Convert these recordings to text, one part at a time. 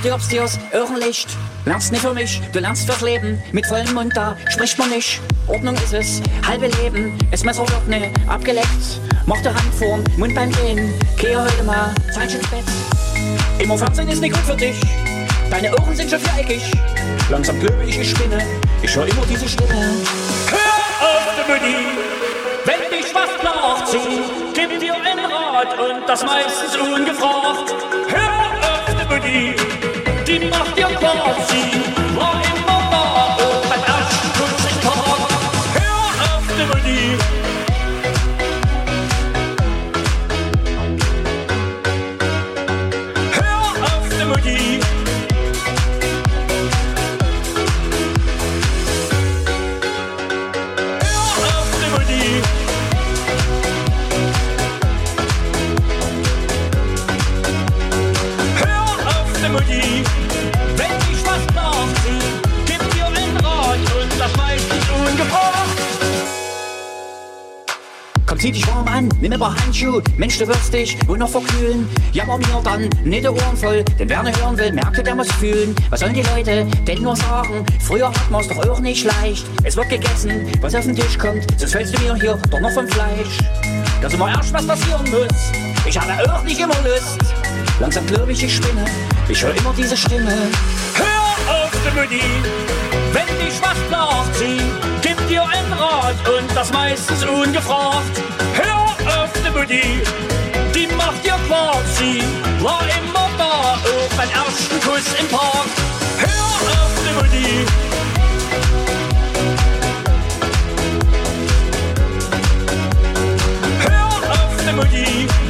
verdirbst dir's Irrenlicht. Lernst nicht für mich, du lernst fürs Leben. Mit vollem Mund da spricht man nicht. Ordnung ist es, halbe Leben. Das Messer wird ne abgeleckt. Mach die Hand vorn, Mund beim Gehen. Kehr heute mal, Zeit ins Bett. Immer Fernsehen ist nicht gut für dich. Deine Ohren sind schon viereckig. Langsam glaube ich, ich spinne. Ich höre immer diese Stimme. Hör auf, du Mutti, wenn dich was nachzieht, gib dir ein Rat und das meistens ungefragt. Hör auf, die macht dir Zieh dich warm an, nimm ein paar Handschuhe. Mensch, du wirst dich wohl noch verkühlen. Jammer mir dann nicht die Ohren voll, denn wer nicht hören will, merkt, der muss fühlen. Was sollen die Leute denn nur sagen? Früher hat man's doch auch nicht leicht. Es wird gegessen, was auf den Tisch kommt, sonst fällst du mir hier doch noch vom Fleisch. Dass immer erst was passieren muss. Ich habe auch nicht immer Lust. Langsam glaub ich, ich spinne. Ich höre immer diese Stimme. Hör auf, Mutti! Wenn dich was nachzieht, dir einen Rat und das meistens ungefragt. Hör auf, du Mutti! Die macht dir quasi, war immer da, auch beim ersten Kuss im Park. Hör auf, du Mutti! Hör auf, du Mutti!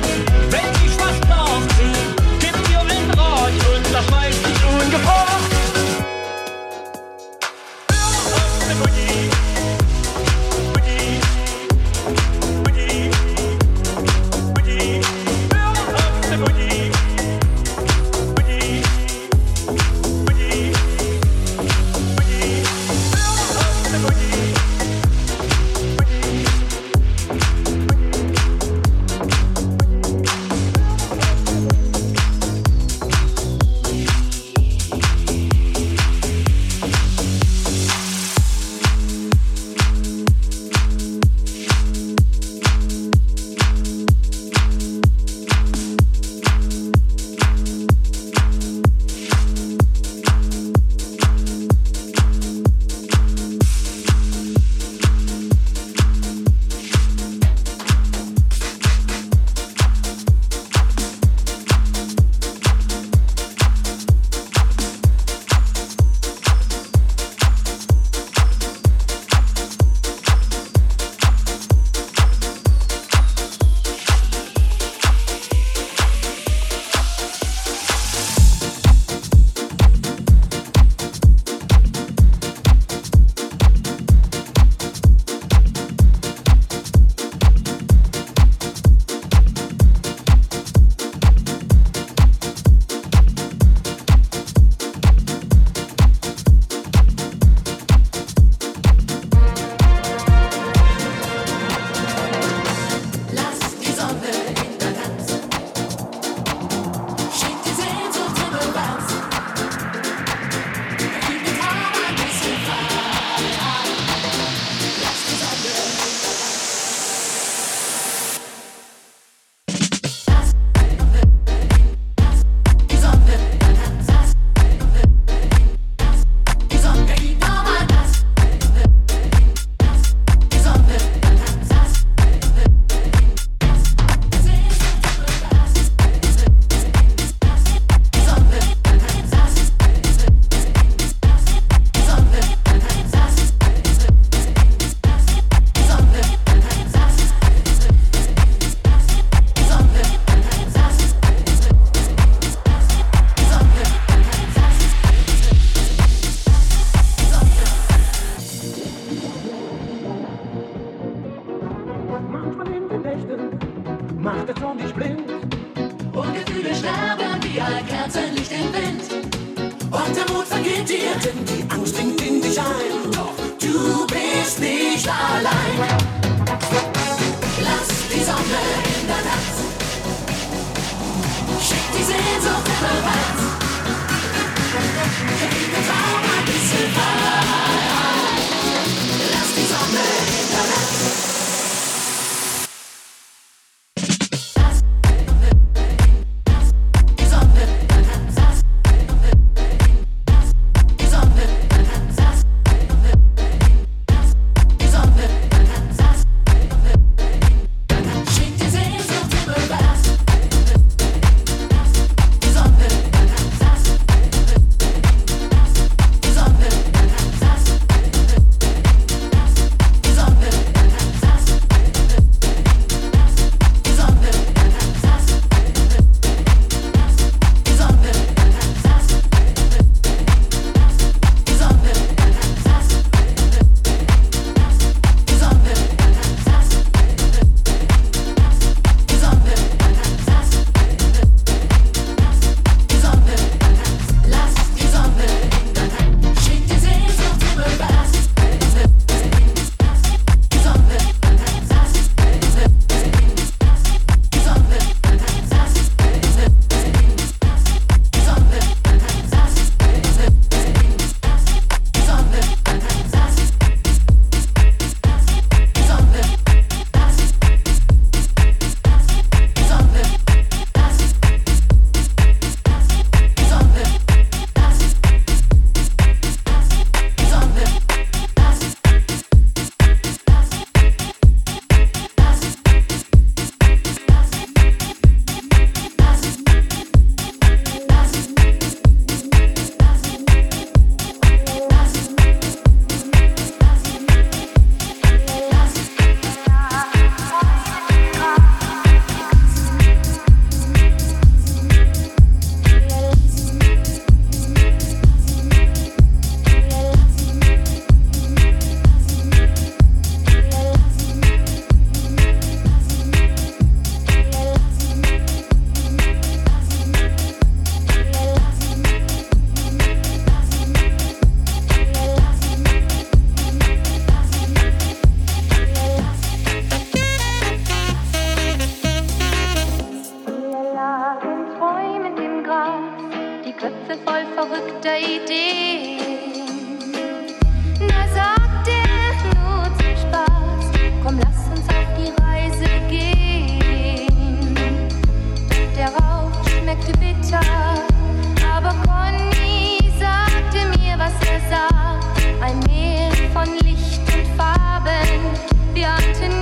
da ein Meer von Licht und Farben. Wir hatten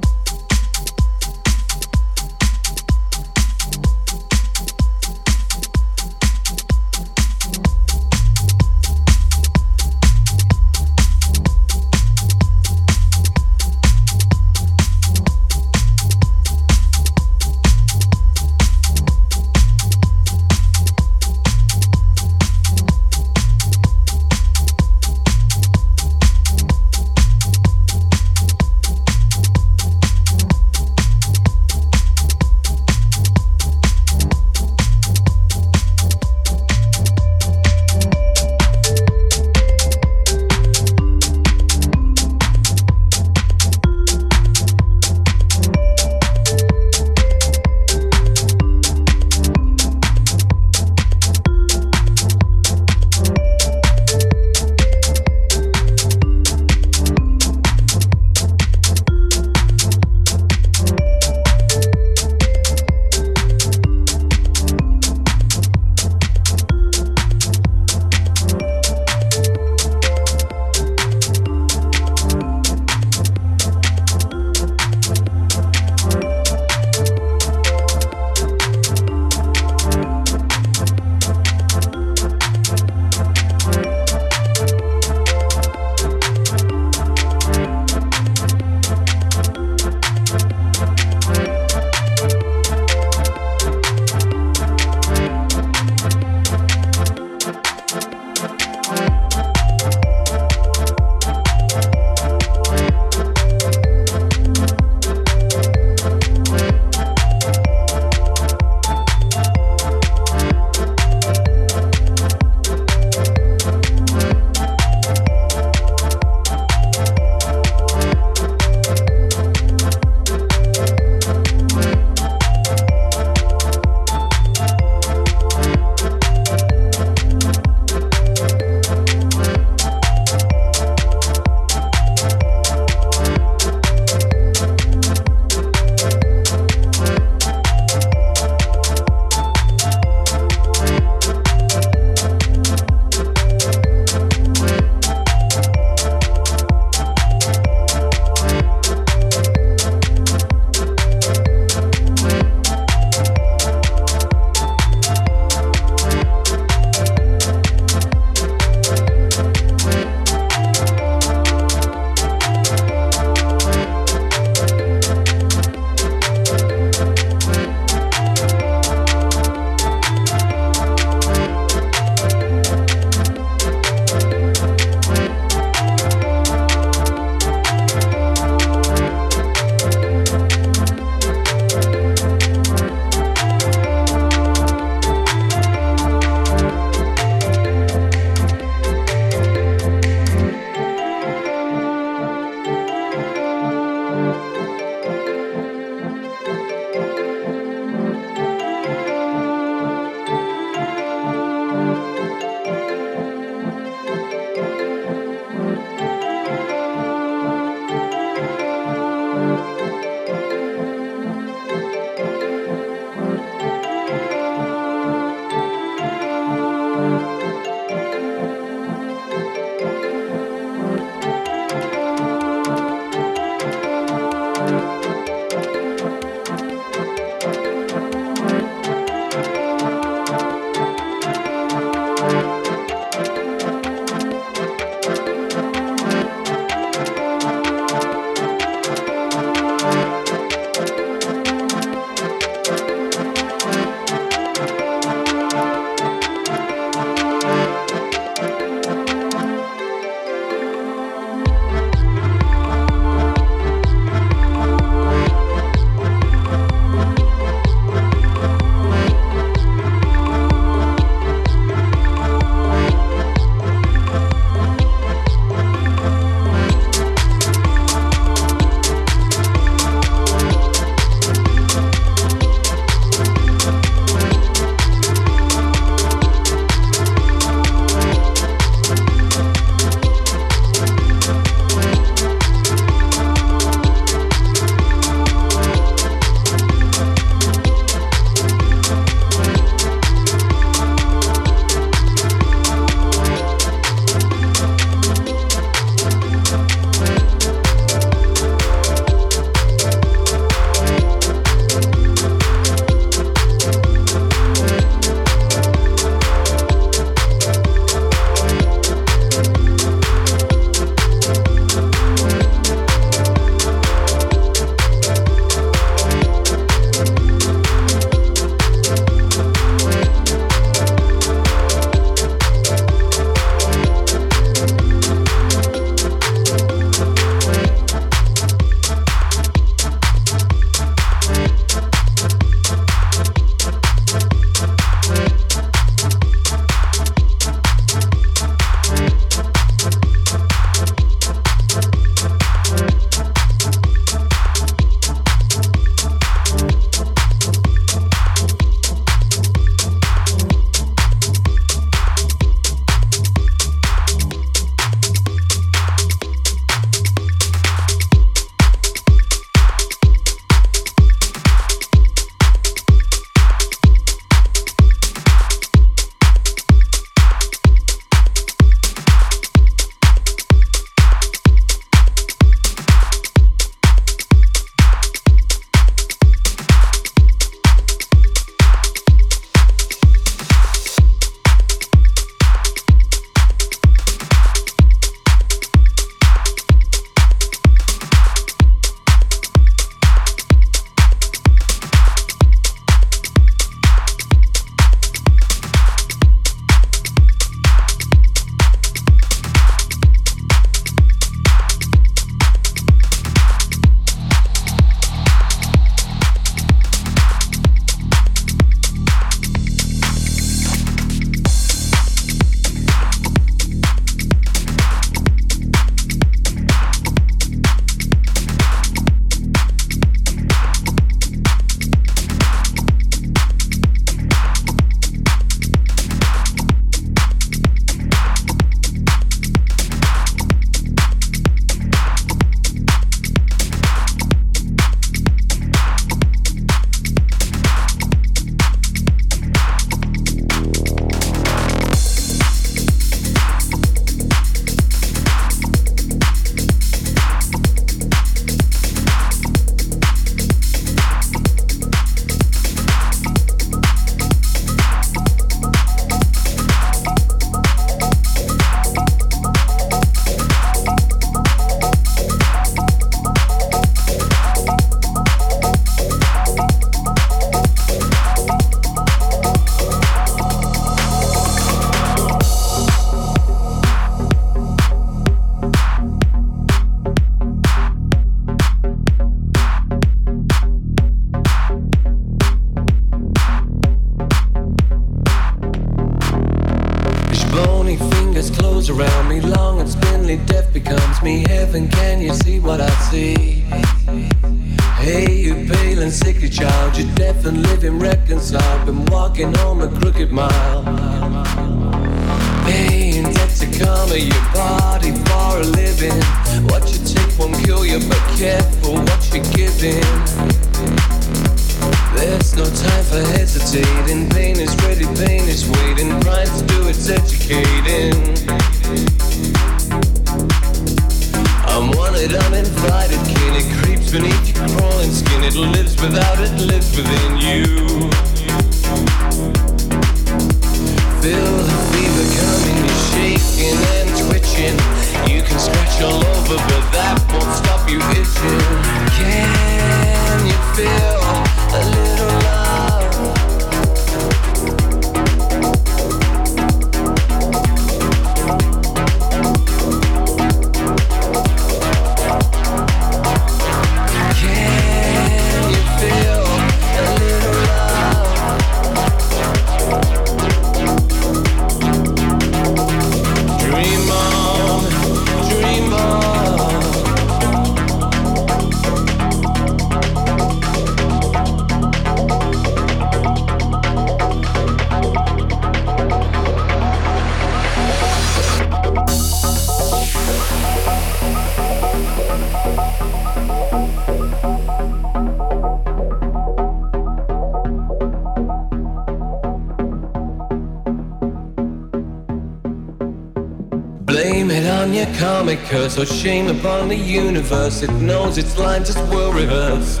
So shame upon the universe, it knows its lines just will reverse.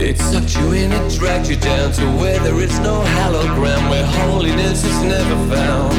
It sucked you in, it dragged you down to where there is no hallowed ground, where holiness is never found.